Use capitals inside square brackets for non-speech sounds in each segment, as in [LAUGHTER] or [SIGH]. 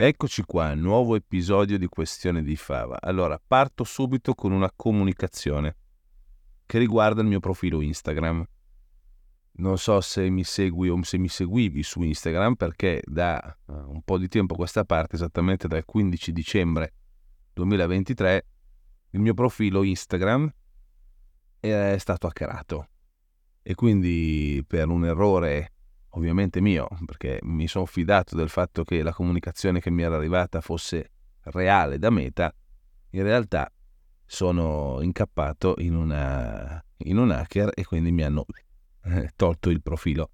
Eccoci qua, nuovo episodio di Questione di Fava. Allora, parto subito con una comunicazione che riguarda il mio profilo Instagram. Non so se mi segui o se mi seguivi su Instagram perché da uh, un po' di tempo a questa parte, esattamente dal 15 dicembre 2023, il mio profilo Instagram è stato hackerato. E quindi per un errore ovviamente mio, perché mi sono fidato del fatto che la comunicazione che mi era arrivata fosse reale da Meta, in realtà sono incappato in, una, in un hacker e quindi mi hanno eh, tolto il profilo.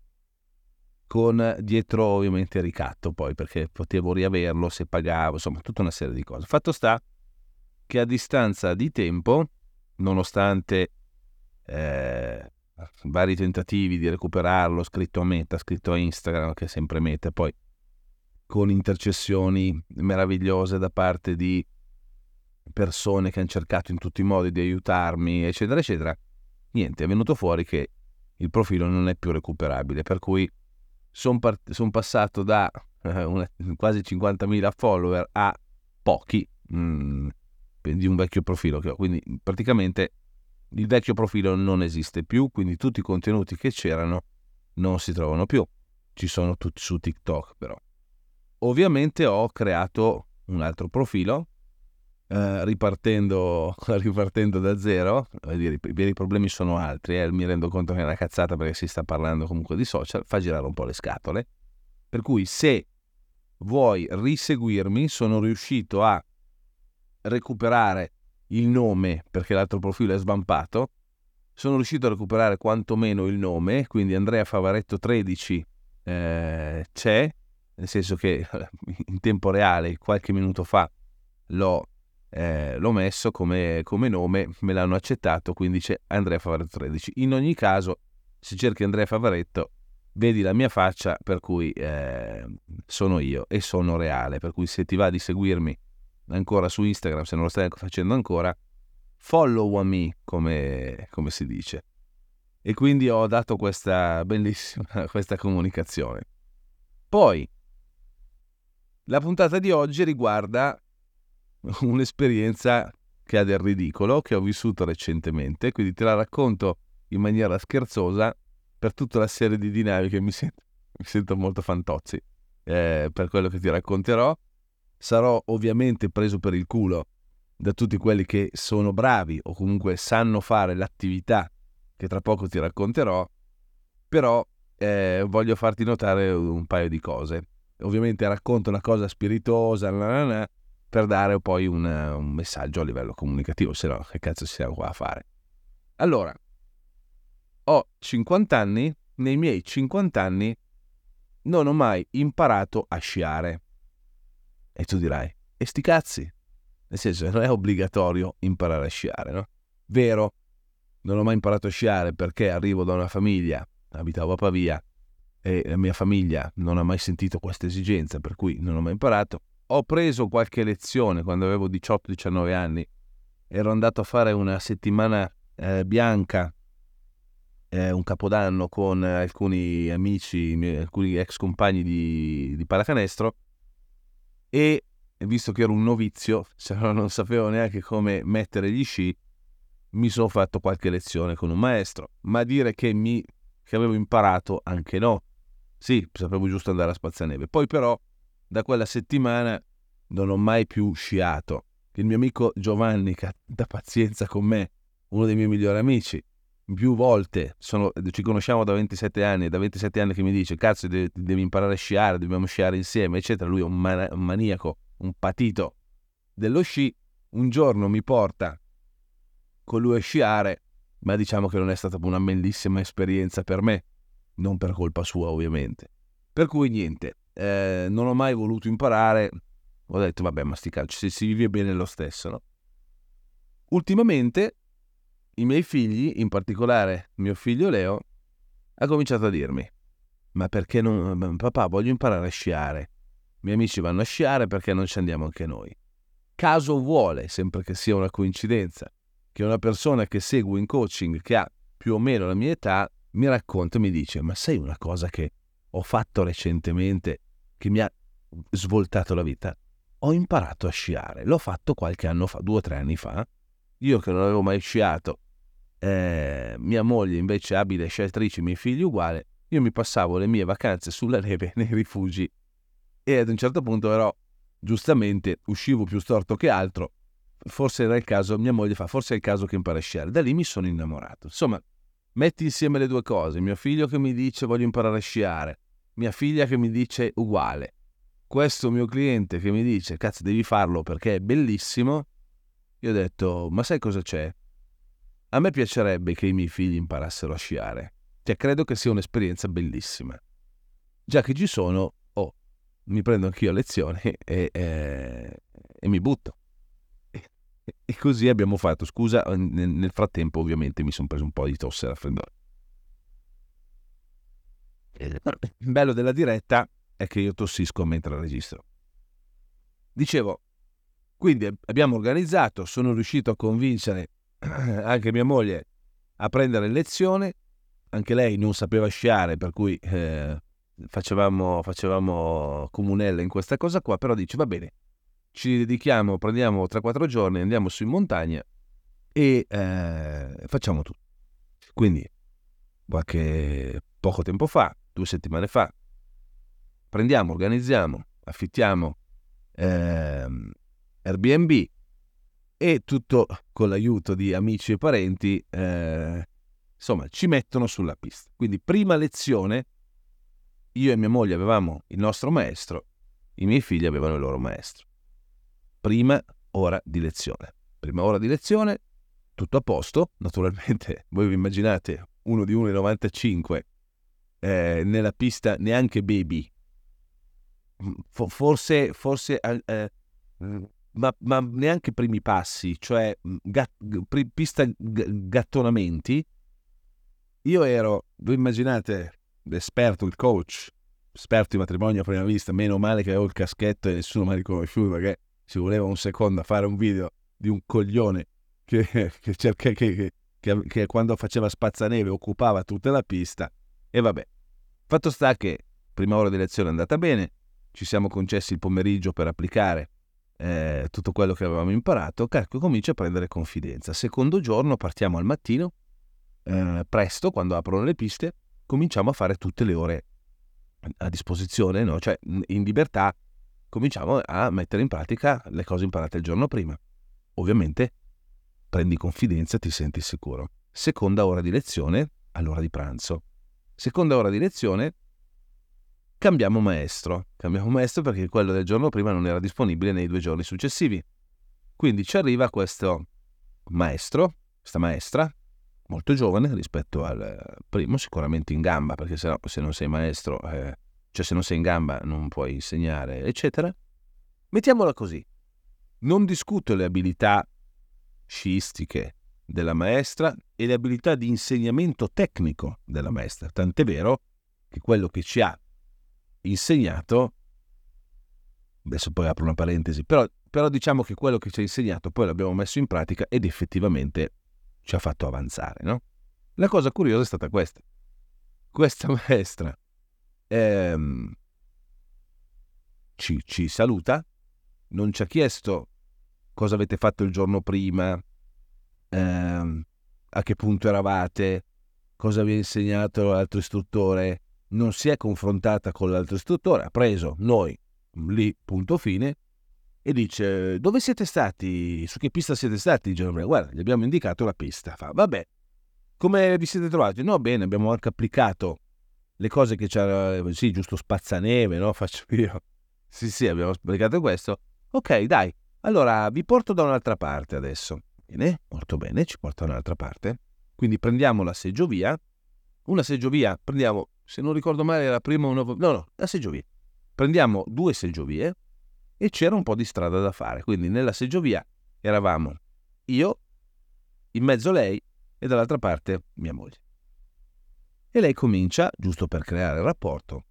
Con dietro ovviamente ricatto poi perché potevo riaverlo se pagavo, insomma tutta una serie di cose. Fatto sta che a distanza di tempo, nonostante eh, vari tentativi di recuperarlo, scritto a Meta, scritto a Instagram, che è sempre Meta, poi con intercessioni meravigliose da parte di persone che hanno cercato in tutti i modi di aiutarmi, eccetera, eccetera, niente, è venuto fuori che il profilo non è più recuperabile, per cui sono part- son passato da eh, una, quasi 50.000 follower a pochi mh, mm, di un vecchio profilo che ho, quindi praticamente il vecchio profilo non esiste più, quindi tutti i contenuti che c'erano non si trovano più. Ci sono tutti su TikTok però. Ovviamente ho creato un altro profilo eh, ripartendo, [LAUGHS] ripartendo, da zero, dire, i veri problemi sono altri, eh, mi rendo conto che è una cazzata perché si sta parlando comunque di social, fa girare un po' le scatole. Per cui se vuoi riseguirmi, sono riuscito a recuperare il nome perché l'altro profilo è svampato. Sono riuscito a recuperare quantomeno il nome, quindi Andrea Favaretto 13 eh, c'è, nel senso che [LAUGHS] in tempo reale, qualche minuto fa, l'ho, eh, l'ho messo come, come, nome, me l'hanno accettato, quindi c'è Andrea Favaretto 13. In ogni caso, se cerchi Andrea Favaretto, vedi la mia faccia, per cui eh, sono io e sono reale, per cui se ti va di seguirmi ancora su Instagram, se non lo stai facendo ancora, follow me, come, come si dice. E quindi ho dato questa bellissima [LAUGHS] questa comunicazione. Poi, la puntata di oggi riguarda [LAUGHS] un'esperienza che ha del ridicolo, che ho vissuto recentemente, quindi te la racconto in maniera scherzosa per tutta la serie di dinamiche, mi sento, [LAUGHS] mi sento molto fantozzi eh, per quello che ti racconterò sarò ovviamente preso per il culo da tutti quelli che sono bravi o comunque sanno fare l'attività che tra poco ti racconterò, però eh, voglio farti notare un paio di cose. Ovviamente racconto una cosa spiritosa nanana, per dare poi un, un messaggio a livello comunicativo, se no che cazzo siamo qua a fare. Allora, ho 50 anni, nei miei 50 anni non ho mai imparato a sciare. E tu dirai, e sti cazzi? Nel senso, non è obbligatorio imparare a sciare, no? Vero, non ho mai imparato a sciare perché arrivo da una famiglia, abitavo a Pavia, e la mia famiglia non ha mai sentito questa esigenza, per cui non ho mai imparato. Ho preso qualche lezione quando avevo 18-19 anni, ero andato a fare una settimana eh, bianca, eh, un capodanno con alcuni amici, alcuni ex compagni di, di pallacanestro, e visto che ero un novizio, [LAUGHS] cioè non sapevo neanche come mettere gli sci, mi sono fatto qualche lezione con un maestro, ma dire che, mi, che avevo imparato anche no. Sì, sapevo giusto andare a spazzaneve. Poi però da quella settimana non ho mai più sciato. Il mio amico Giovanni, che ha tanta pazienza con me, uno dei miei migliori amici, più volte, sono, ci conosciamo da 27 anni, da 27 anni che mi dice cazzo devi, devi imparare a sciare, dobbiamo sciare insieme, eccetera. Lui è un, man- un maniaco, un patito dello sci. Un giorno mi porta con lui a sciare, ma diciamo che non è stata una bellissima esperienza per me, non per colpa sua ovviamente. Per cui niente, eh, non ho mai voluto imparare, ho detto vabbè ma sti calci, si vive bene lo stesso, no? Ultimamente i miei figli, in particolare mio figlio Leo, ha cominciato a dirmi ma perché non... papà voglio imparare a sciare, i miei amici vanno a sciare perché non ci andiamo anche noi. Caso vuole, sempre che sia una coincidenza, che una persona che seguo in coaching, che ha più o meno la mia età, mi racconta e mi dice ma sai una cosa che ho fatto recentemente che mi ha svoltato la vita? Ho imparato a sciare, l'ho fatto qualche anno fa, due o tre anni fa. Io che non avevo mai sciato, eh, mia moglie invece abile sciatrice, i miei figli uguale, io mi passavo le mie vacanze sulla neve [LAUGHS] nei rifugi e ad un certo punto però giustamente uscivo più storto che altro, forse era il caso, mia moglie fa, forse è il caso che impari a sciare. Da lì mi sono innamorato. Insomma, metti insieme le due cose, mio figlio che mi dice voglio imparare a sciare, mia figlia che mi dice uguale, questo mio cliente che mi dice cazzo devi farlo perché è bellissimo, io ho detto ma sai cosa c'è? A me piacerebbe che i miei figli imparassero a sciare, cioè credo che sia un'esperienza bellissima. Già che ci sono, oh, mi prendo anch'io lezioni e, e, e mi butto. E, così abbiamo fatto. Scusa, nel, nel frattempo ovviamente mi sono preso un po' di tosse raffreddore. Il bello della diretta è che io tossisco mentre registro. Dicevo, quindi abbiamo organizzato, sono riuscito a convincere [CLEARS THROAT] anche mia moglie a prendere lezione, anche lei non sapeva sciare, per cui eh, facevamo, facevamo comunella in questa cosa qua, però dice va bene, ci dedichiamo, prendiamo 3-4 giorni, andiamo su in montagna e eh, facciamo tutto. Quindi, qualche poco tempo fa, due settimane fa, prendiamo, organizziamo, affittiamo ehm, Airbnb e tutto con l'aiuto di amici e parenti, eh, insomma, ci mettono sulla pista. Quindi prima lezione, io e mia moglie avevamo il nostro maestro, i miei figli avevano il loro maestro. Prima ora di lezione. Prima ora di lezione, tutto a posto, naturalmente [LAUGHS] voi vi immaginate uno di 1,95 eh, nella pista neanche baby. Mm, forse, forse eh, mm, ma, ma, neanche primi passi, cioè mm, gat, pista gattonamenti. Io ero, voi immaginate, l'esperto, il coach, esperto di matrimonio a prima vista, meno male che avevo il caschetto e nessuno mi ha riconosciuto perché ci voleva un secondo a fare un video di un coglione che, che, cerca, che, che quando faceva spazzaneve occupava tutta la pista e vabbè. Fatto sta che prima ora di lezione è andata bene, ci siamo concessi il pomeriggio per applicare eh, tutto quello che avevamo imparato, Calco comincia a prendere confidenza. Secondo giorno partiamo al mattino, eh, presto, quando aprono le piste, cominciamo a fare tutte le ore a disposizione, no? cioè in libertà cominciamo a mettere in pratica le cose imparate il giorno prima. Ovviamente prendi confidenza ti senti sicuro. Seconda ora di lezione, all'ora di pranzo. Seconda ora di lezione, cambiamo maestro. Cambiamo maestro perché quello del giorno prima non era disponibile nei due giorni successivi. Quindi ci arriva questo maestro, questa maestra, molto giovane rispetto al primo, sicuramente in gamba, perché se, no, se non sei maestro, eh, cioè se non sei in gamba non puoi insegnare, eccetera. Mettiamola così. Non discuto le abilità sciistiche della maestra e le abilità di insegnamento tecnico della maestra. Tant'è vero che quello che ci ha insegnato, adesso poi apro una parentesi, però, però diciamo che quello che ci ha insegnato poi l'abbiamo messo in pratica ed effettivamente ci ha fatto avanzare, no? La cosa curiosa è stata questa. Questa [LAUGHS] maestra ehm, ci, ci saluta, non ci ha chiesto cosa avete fatto il giorno prima, ehm, a che punto eravate, cosa vi ha insegnato l'altro istruttore, non si è confrontata con l'altro istruttore, ha preso noi lì, punto fine, e dice dove siete stati, su che pista siete stati il? Guarda, gli abbiamo indicato la pista, fa vabbè, come vi siete trovati? No, bene, abbiamo anche applicato le cose che c'era, sì, giusto spazzaneve, no? [LAUGHS] Faccio io. Sì, sì, abbiamo applicato questo. Ok, dai, allora vi porto da un'altra parte adesso. Bene, molto bene, ci porta da un'altra parte. Quindi prendiamo la seggiovia. Una seggiovia, prendiamo se non ricordo male, la prima una... No, no, la seggiovia. Prendiamo due seggiovie e c'era un po' di strada da fare. Quindi nella seggiovia eravamo io, in mezzo lei e dall'altra parte mia moglie. E lei comincia, giusto per creare il rapporto,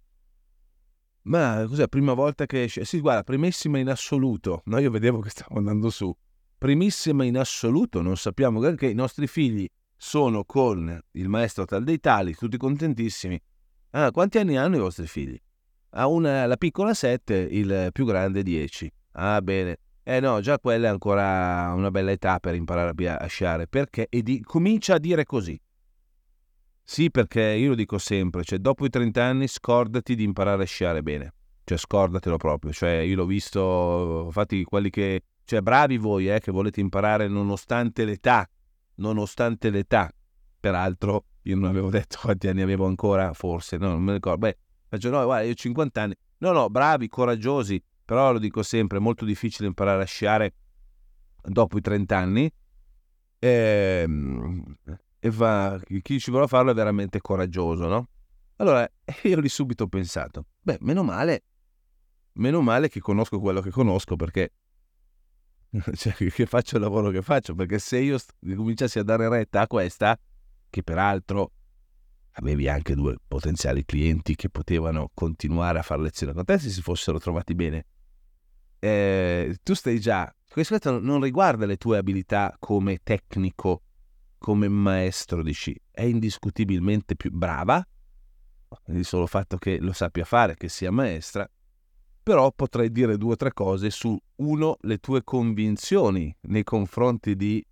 ma cos'è, prima volta che esce? Sì, guarda, primissima in assoluto. No, io vedevo che stavo andando su. Primissima in assoluto, non sappiamo che i nostri figli sono con il maestro tal dei tali, tutti contentissimi. Ah, quanti anni hanno i vostri figli? Ha una, la piccola 7, il più grande 10. Ah, bene. Eh no, già quella è ancora una bella età per imparare a sciare, perché? E di, comincia a dire così. Sì, perché io lo dico sempre, cioè dopo i 30 anni scordati di imparare a sciare bene. Cioè scordatelo proprio, cioè io l'ho visto, infatti quelli che, cioè bravi voi eh, che volete imparare nonostante l'età, nonostante l'età. Peraltro io non avevo detto quanti anni avevo ancora, forse, no, non mi ricordo. Beh, faccio no, guarda, io ho 50 anni. No, no, bravi, coraggiosi, però lo dico sempre, è molto difficile imparare a sciare dopo i 30 anni. Ehm, e va, chi ci vuole farlo è veramente coraggioso, no? Allora, [LAUGHS] io lì subito ho pensato, beh, meno male, meno male che conosco quello che conosco perché [LAUGHS] cioè, che faccio il lavoro che faccio, perché se io cominciassi a dare retta a questa, che peraltro avevi anche due potenziali clienti che potevano continuare a fare lezione con te se si fossero trovati bene, eh, tu stai già, questo non riguarda le tue abilità come tecnico come maestro di sci. È indiscutibilmente più brava, il solo fatto che lo sappia fare, che sia maestra, però potrei dire due o tre cose su, uno, le tue convinzioni nei confronti di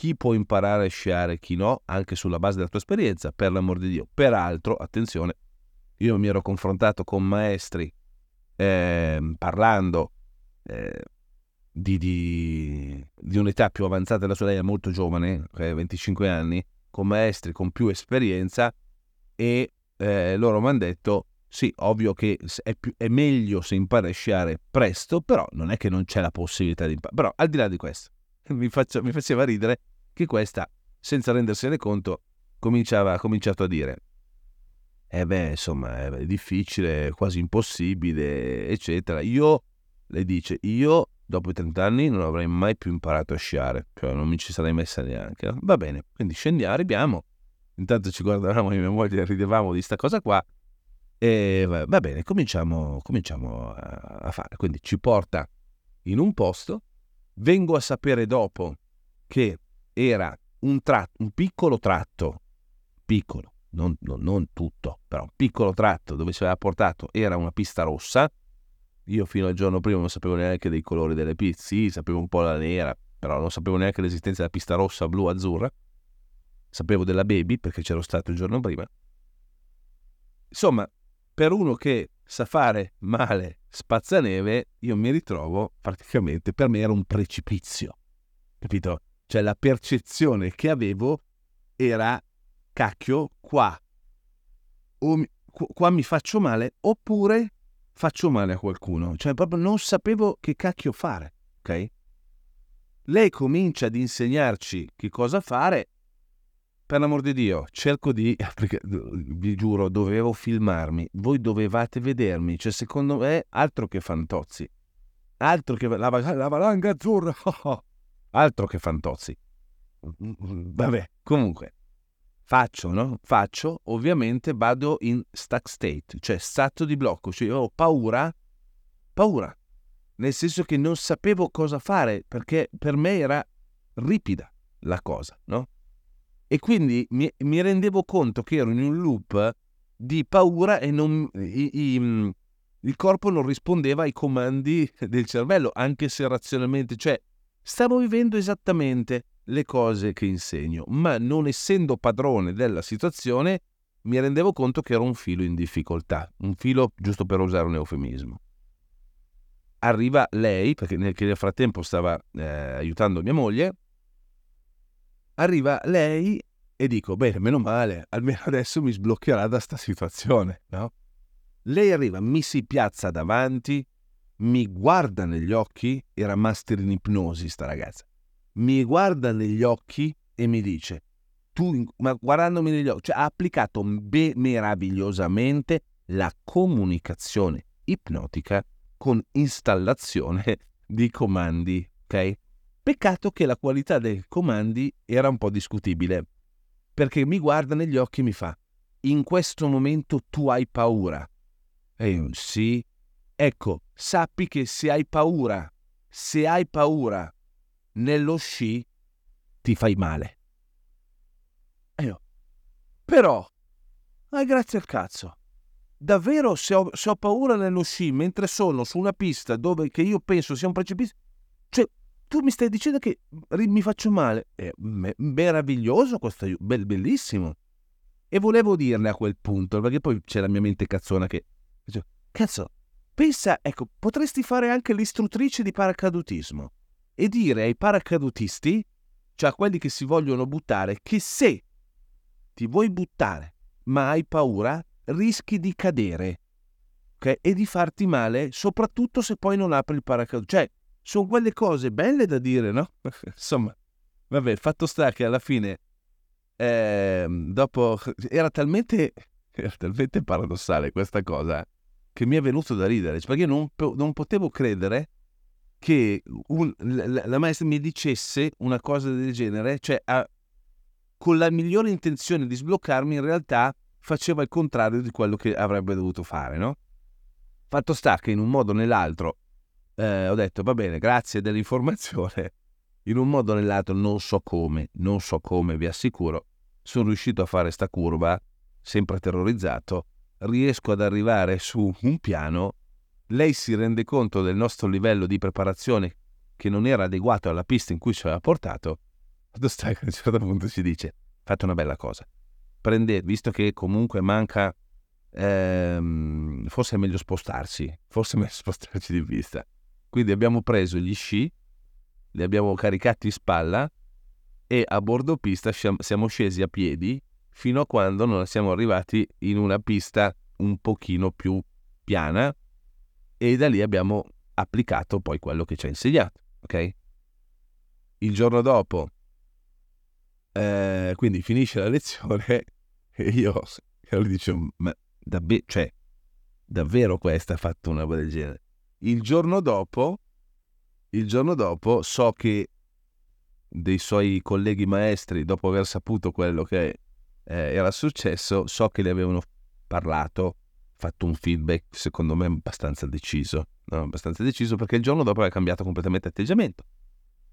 chi può imparare a sciare e chi no, anche sulla base della tua esperienza, per l'amor di Dio. Peraltro, attenzione, io mi ero confrontato con maestri eh, parlando eh, di, di, di, un'età più avanzata della sua, lei è molto giovane, 25 anni, con maestri con più esperienza e eh, loro mi hanno detto sì, ovvio che è, più, è, meglio se impari a sciare presto, però non è che non c'è la possibilità di imparare. Però al di là di questo, [LAUGHS] mi, faccio, mi faceva ridere che questa, senza rendersene conto, cominciava, ha cominciato a dire eh beh, insomma, è difficile, quasi impossibile, eccetera. Io, le dice, io dopo i 30 anni non avrei mai più imparato a sciare, cioè non mi ci sarei messa neanche. Va bene, quindi scendiamo, arriviamo. Intanto ci guardavamo io e mia moglie e ridevamo di sta cosa qua. E va, bene, cominciamo, cominciamo a, fare. Quindi ci porta in un posto. Vengo a sapere dopo che era un, tratto, un piccolo tratto, piccolo, non, non, non tutto, però un piccolo tratto dove ci aveva portato era una pista rossa io fino al giorno prima non sapevo neanche dei colori delle piste, sì, sapevo un po' la nera, però non sapevo neanche l'esistenza della pista rossa, blu, azzurra. Sapevo della baby perché c'ero stato il giorno prima. Insomma, per uno che sa fare male spazzaneve, io mi ritrovo praticamente, per me era un precipizio, capito? Cioè la percezione che avevo era, cacchio, qua, o, qua mi faccio male, oppure faccio male a qualcuno, cioè proprio non sapevo che cacchio fare, ok? Lei comincia ad insegnarci che cosa fare. Per l'amor di Dio, cerco di, [LAUGHS] vi giuro, dovevo filmarmi, voi dovevate vedermi, cioè secondo me altro che fantozzi, altro che la, la valanga azzurra, [LAUGHS] altro che fantozzi. Vabbè, comunque, Faccio, no? Faccio, ovviamente vado in stuck state, cioè stato di blocco, cioè ho paura, paura, nel senso che non sapevo cosa fare perché per me era ripida la cosa, no? E quindi mi, mi rendevo conto che ero in un loop di paura e non, i, i, il corpo non rispondeva ai comandi del cervello, anche se razionalmente, cioè stavo vivendo esattamente le cose che insegno, ma non essendo padrone della situazione mi rendevo conto che ero un filo in difficoltà, un filo giusto per usare un eufemismo. Arriva lei, perché nel, frattempo stava eh, aiutando mia moglie, arriva lei e dico, bene, meno male, almeno adesso mi sbloccherà da sta situazione, no? Lei arriva, mi si piazza davanti, mi guarda negli occhi, era master in ipnosi sta ragazza mi guarda negli occhi e mi dice, tu, ma guardandomi negli occhi, cioè, ha applicato be- meravigliosamente la comunicazione ipnotica con installazione [LAUGHS] di comandi, ok? Peccato che la qualità dei comandi era un po' discutibile, perché mi guarda negli occhi e mi fa, in questo momento tu hai paura. E io, sì. Ecco, sappi che se hai paura, se hai paura nello sci, ti fai male. E io, però, ah, grazie al cazzo. Davvero, se ho, se ho, paura nello sci mentre sono su una pista dove che io penso sia un precipizio, cioè, tu mi stai dicendo che mi faccio male? È meraviglioso questo, bellissimo. E volevo dirle a quel punto, perché poi c'è la mia mente cazzona che... Cazzo, pensa, ecco, potresti fare anche l'istruttrice di paracadutismo e dire ai paracadutisti, cioè a quelli che si vogliono buttare, che se ti vuoi buttare ma hai paura, rischi di cadere okay? e di farti male, soprattutto se poi non apri il paracadute. Cioè, sono quelle cose belle da dire, no? [LAUGHS] Insomma, vabbè, fatto sta che alla fine eh, dopo era talmente, era talmente paradossale questa cosa che mi è venuto da ridere, perché non, non potevo credere che un, la, la, maestra mi dicesse una cosa del genere, cioè a, con la migliore intenzione di sbloccarmi, in realtà faceva il contrario di quello che avrebbe dovuto fare, no? Fatto sta che in un modo o nell'altro eh, ho detto va bene, grazie dell'informazione, [LAUGHS] in un modo o nell'altro non so come, non so come, vi assicuro, sono riuscito a fare sta curva, sempre terrorizzato, riesco ad arrivare su un piano, lei si rende conto del nostro livello di preparazione che non era adeguato alla pista in cui ci aveva portato, a un certo punto ci dice, fate una bella cosa, prendete, visto che comunque manca, ehm, forse è meglio spostarsi, forse è meglio [LAUGHS] spostarci di vista. Quindi abbiamo preso gli sci, li abbiamo caricati in spalla e a bordo pista siamo scesi a piedi fino a quando non siamo arrivati in una pista un pochino più piana e da lì abbiamo applicato poi quello che ci ha insegnato, ok? Il giorno dopo, eh, quindi finisce la lezione [LAUGHS] e io, io gli dicevo, ma davvero, cioè, davvero questa ha fatto una roba del genere? Il giorno dopo, il giorno dopo so che dei suoi colleghi maestri, dopo aver saputo quello che eh, era successo, so che le avevano parlato, fatto un feedback secondo me abbastanza deciso, no? abbastanza deciso perché il giorno dopo aveva cambiato completamente atteggiamento,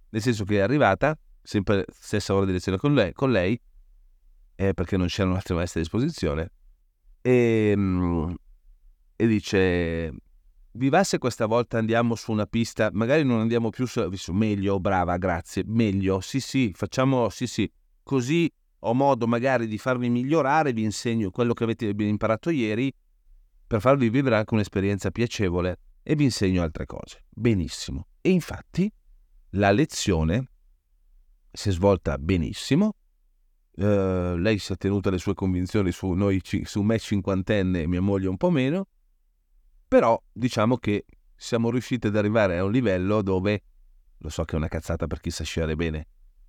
nel senso che è arrivata, sempre stessa ora di lezione con lei, con lei eh, perché non c'erano altri maestri a disposizione, e, mm, e dice vi va se questa volta andiamo su una pista, magari non andiamo più su, su meglio, brava, grazie, meglio, sì sì, facciamo, sì sì, così ho modo magari di farvi migliorare, vi insegno quello che avete imparato ieri per farvi vivere anche un'esperienza piacevole e vi insegno altre cose. Benissimo. E infatti la lezione si è svolta benissimo. Uh, lei si è tenuta le sue convinzioni su, noi, su me cinquantenne e mia moglie un po' meno però diciamo che siamo riusciti ad arrivare a un livello dove, lo so che è una cazzata per chi sa sciare bene,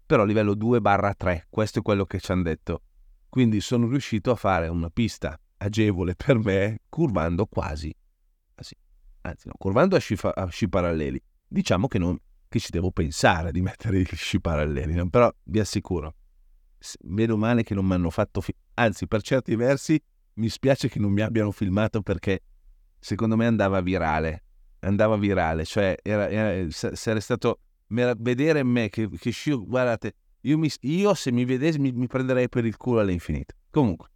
però livello 2-3, questo è quello che ci hanno detto. Quindi sono riuscito a fare una pista agevole per me, curvando quasi, anzi no, curvando a sci, a sci paralleli. Diciamo che, non, che ci devo pensare di mettere gli sci paralleli, no? però vi assicuro, meno male che non mi hanno fatto, fi- anzi per certi versi mi spiace che non mi abbiano filmato perché secondo me andava virale. Andava virale, cioè era, era, sarebbe stato vedere me che, che scio, guardate, io, mi, io, se mi vedessi mi, mi, prenderei per il culo all'infinito. Comunque,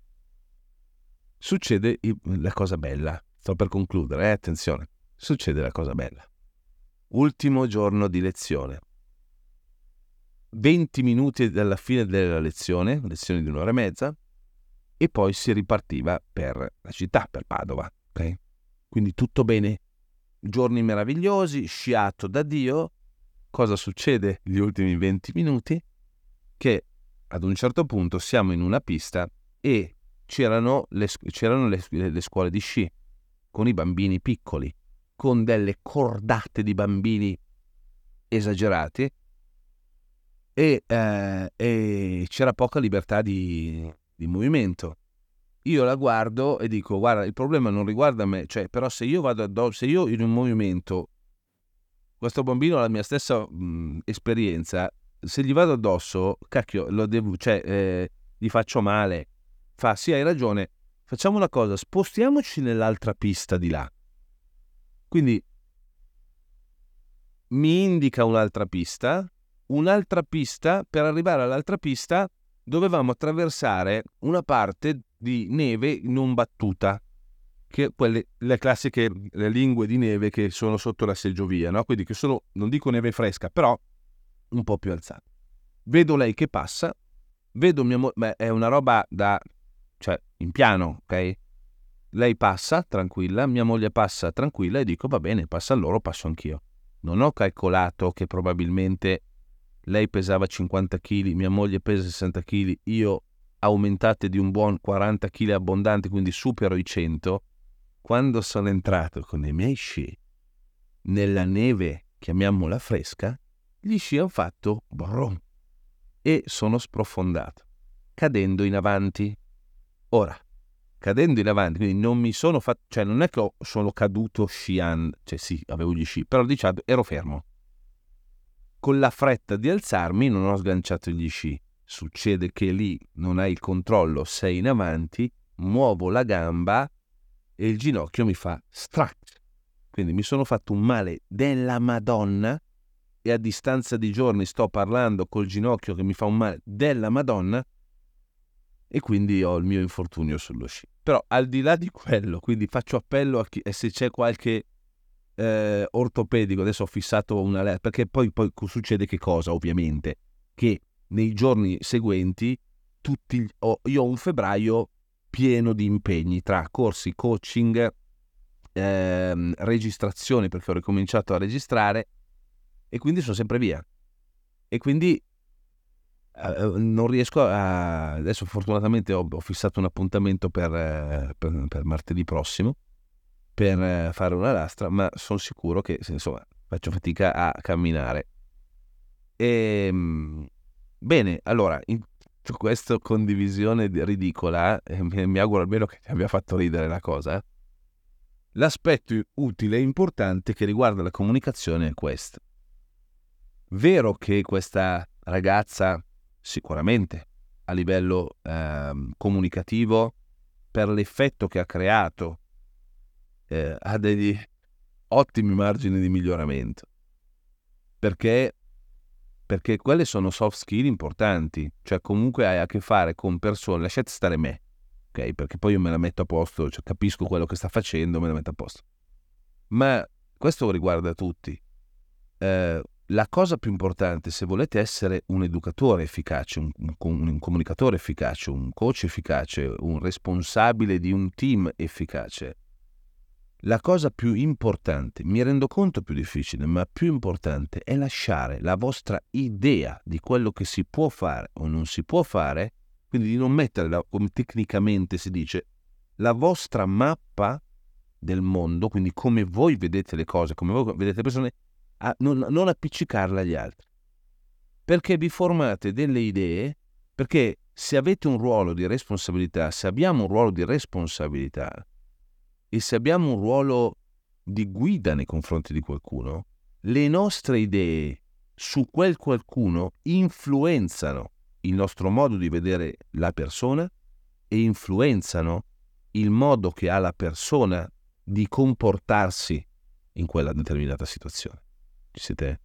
succede la cosa bella. Sto per concludere, eh? attenzione. Succede la cosa bella. Ultimo giorno di lezione. 20 minuti dalla fine della lezione, lezione di un'ora e mezza, e poi si ripartiva per la città, per Padova. Okay? Quindi tutto bene, giorni meravigliosi, sciato da Dio. Cosa succede gli ultimi 20 minuti? Che ad un certo punto siamo in una pista e c'erano le, c'erano le, le scuole di sci con i bambini piccoli, con delle cordate di bambini esagerati e, eh, e c'era poca libertà di, di movimento. Io la guardo e dico, guarda, il problema non riguarda me, cioè, però se io vado addosso, se io in un movimento, questo bambino ha la mia stessa mh, esperienza, se gli vado addosso, cacchio, lo devo, cioè, eh, gli faccio male. Fa, sì, hai ragione, facciamo una cosa, spostiamoci nell'altra pista di là. Quindi mi indica un'altra pista, un'altra pista, per arrivare all'altra pista dovevamo attraversare una parte di neve non battuta, che quelle le classiche le lingue di neve che sono sotto la seggiovia, no? quindi che sono, non dico neve fresca, però un po' più alzata. Vedo lei che passa, vedo mia moglie, è una roba da, cioè, in piano, ok? Lei passa tranquilla, mia moglie passa tranquilla e dico va bene, passa loro, passo anch'io. Non ho calcolato che probabilmente lei pesava 50 kg, mia moglie pesa 60 kg, io aumentate di un buon 40 kg abbondanti, quindi supero i 100, quando sono entrato con i miei sci nella neve, chiamiamola fresca, gli sci hanno fatto brum e sono sprofondato, cadendo in avanti. Ora, cadendo in avanti, quindi non mi sono fatto, cioè non è che sono caduto sciando, cioè sì, avevo gli sci, però diciamo ero fermo con la fretta di alzarmi non ho sganciato gli sci. Succede che lì non hai il controllo, sei in avanti, muovo la gamba e il ginocchio mi fa strac. Quindi mi sono fatto un male della Madonna e a distanza di giorni sto parlando col ginocchio che mi fa un male della Madonna e quindi ho il mio infortunio sullo sci. Però al di là di quello, quindi faccio appello a chi, e se c'è qualche eh, ortopedico, adesso ho fissato una lettera, perché poi, poi succede che cosa ovviamente? Che nei giorni seguenti tutti, ho, io ho un febbraio pieno di impegni tra corsi, coaching, ehm, registrazioni perché ho ricominciato a registrare e quindi sono sempre via. E quindi eh, non riesco a... Adesso fortunatamente ho, ho fissato un appuntamento per, eh, per, per martedì prossimo per eh, fare una lastra, ma sono sicuro che insomma faccio fatica a camminare. E, ehm, bene, allora, in questa condivisione ridicola, eh, mi auguro almeno che ti abbia fatto ridere la cosa, l'aspetto utile e importante che riguarda la comunicazione è questo. Vero che questa ragazza sicuramente a livello eh, comunicativo, per l'effetto che ha creato eh, ha degli ottimi margini di miglioramento. Perché, perché quelle sono soft skill importanti, cioè comunque hai a che fare con persone, lasciate stare me, ok? Perché poi io me la metto a posto, cioè capisco quello che sta facendo, me la metto a posto. Ma questo riguarda tutti. Eh, la cosa più importante, se volete essere un educatore efficace, un, un, un, comunicatore efficace, un coach efficace, un responsabile di un team efficace, la cosa più importante, mi rendo conto più difficile, ma più importante è lasciare la vostra idea di quello che si può fare o non si può fare, quindi di non mettere, come tecnicamente si dice, la vostra mappa del mondo, quindi come voi vedete le cose, come voi vedete le persone, a non, non appiccicarla agli altri. Perché vi formate delle idee, perché se avete un ruolo di responsabilità, se abbiamo un ruolo di responsabilità, e se abbiamo un ruolo di guida nei confronti di qualcuno, le nostre idee su quel qualcuno influenzano il nostro modo di vedere la persona e influenzano il modo che ha la persona di comportarsi in quella determinata situazione. Ci siete?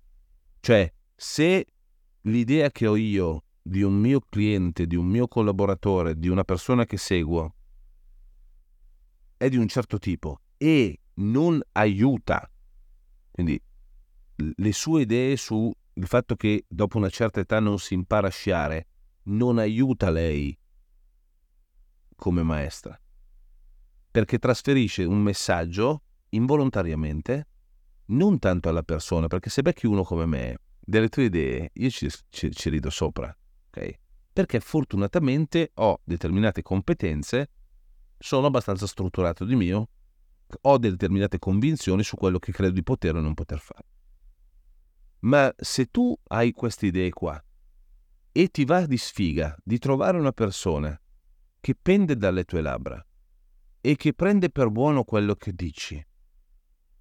Cioè, se l'idea che ho io di un mio cliente, di un mio collaboratore, di una persona che seguo, è di un certo tipo e non aiuta, quindi le sue idee sul fatto che dopo una certa età non si impara a sciare, non aiuta lei come maestra, perché trasferisce un messaggio involontariamente, non tanto alla persona, perché se becchi uno come me, delle tue idee, io ci, ci, ci rido sopra, ok? Perché fortunatamente ho determinate competenze sono abbastanza strutturato di mio, ho determinate convinzioni su quello che credo di poter o non poter fare. Ma se tu hai queste idee qua e ti va di sfiga di trovare una persona che pende dalle tue labbra e che prende per buono quello che dici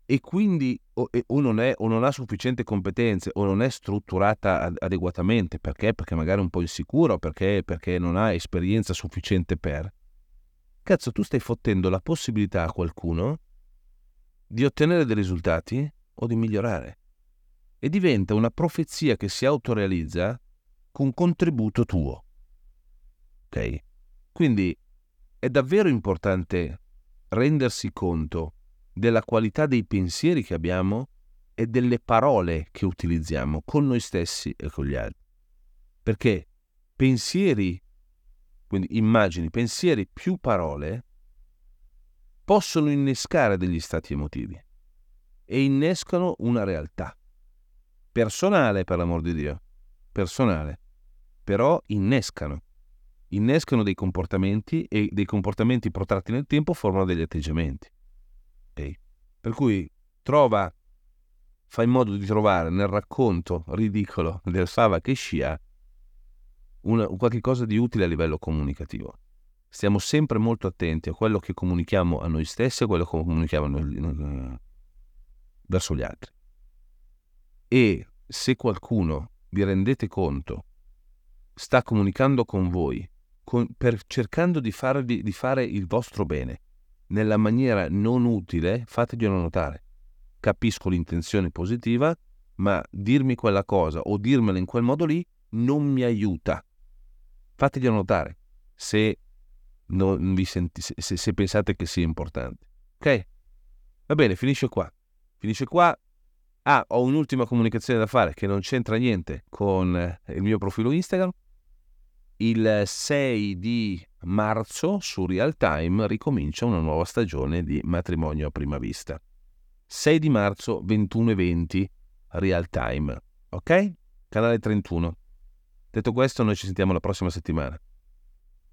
e quindi o, o, non, è, o non ha sufficiente competenze o non è strutturata adeguatamente perché? Perché magari è un po' insicuro, perché, perché non ha esperienza sufficiente per... Cazzo, tu stai fottendo la possibilità a qualcuno di ottenere dei risultati o di migliorare. E diventa una profezia che si autorealizza con contributo tuo. Ok? Quindi è davvero importante rendersi conto della qualità dei pensieri che abbiamo e delle parole che utilizziamo con noi stessi e con gli altri. Perché pensieri, quindi immagini, pensieri più parole, possono innescare degli stati emotivi e innescano una realtà. Personale, per l'amor di Dio, personale, però innescano. Innescano dei comportamenti e dei comportamenti protratti nel tempo formano degli atteggiamenti. Okay? Per cui trova, fa in modo di trovare nel racconto ridicolo del Fava che scia una, qualche cosa di utile a livello comunicativo. Stiamo sempre molto attenti a quello che comunichiamo a noi stessi e a quello che comunichiamo noi, verso gli altri. E se qualcuno, vi rendete conto, sta comunicando con voi con, per, cercando di, farvi, di fare il vostro bene, nella maniera non utile, fateglielo notare. Capisco l'intenzione positiva, ma dirmi quella cosa o dirmela in quel modo lì non mi aiuta. Fateglielo notare se, senti, se, se pensate che sia importante. Ok? Va bene, finisce qua. Finisce qua. Ah, ho un'ultima comunicazione da fare che non c'entra niente con eh, il mio profilo Instagram. Il 6 di marzo su Real Time ricomincia una nuova stagione di Matrimonio a prima vista. 6 di marzo 21 e 20 Real Time, ok? Canale 31. Detto questo, noi ci sentiamo la prossima settimana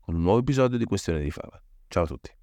con un nuovo episodio di Questione di Fava. Ciao a tutti.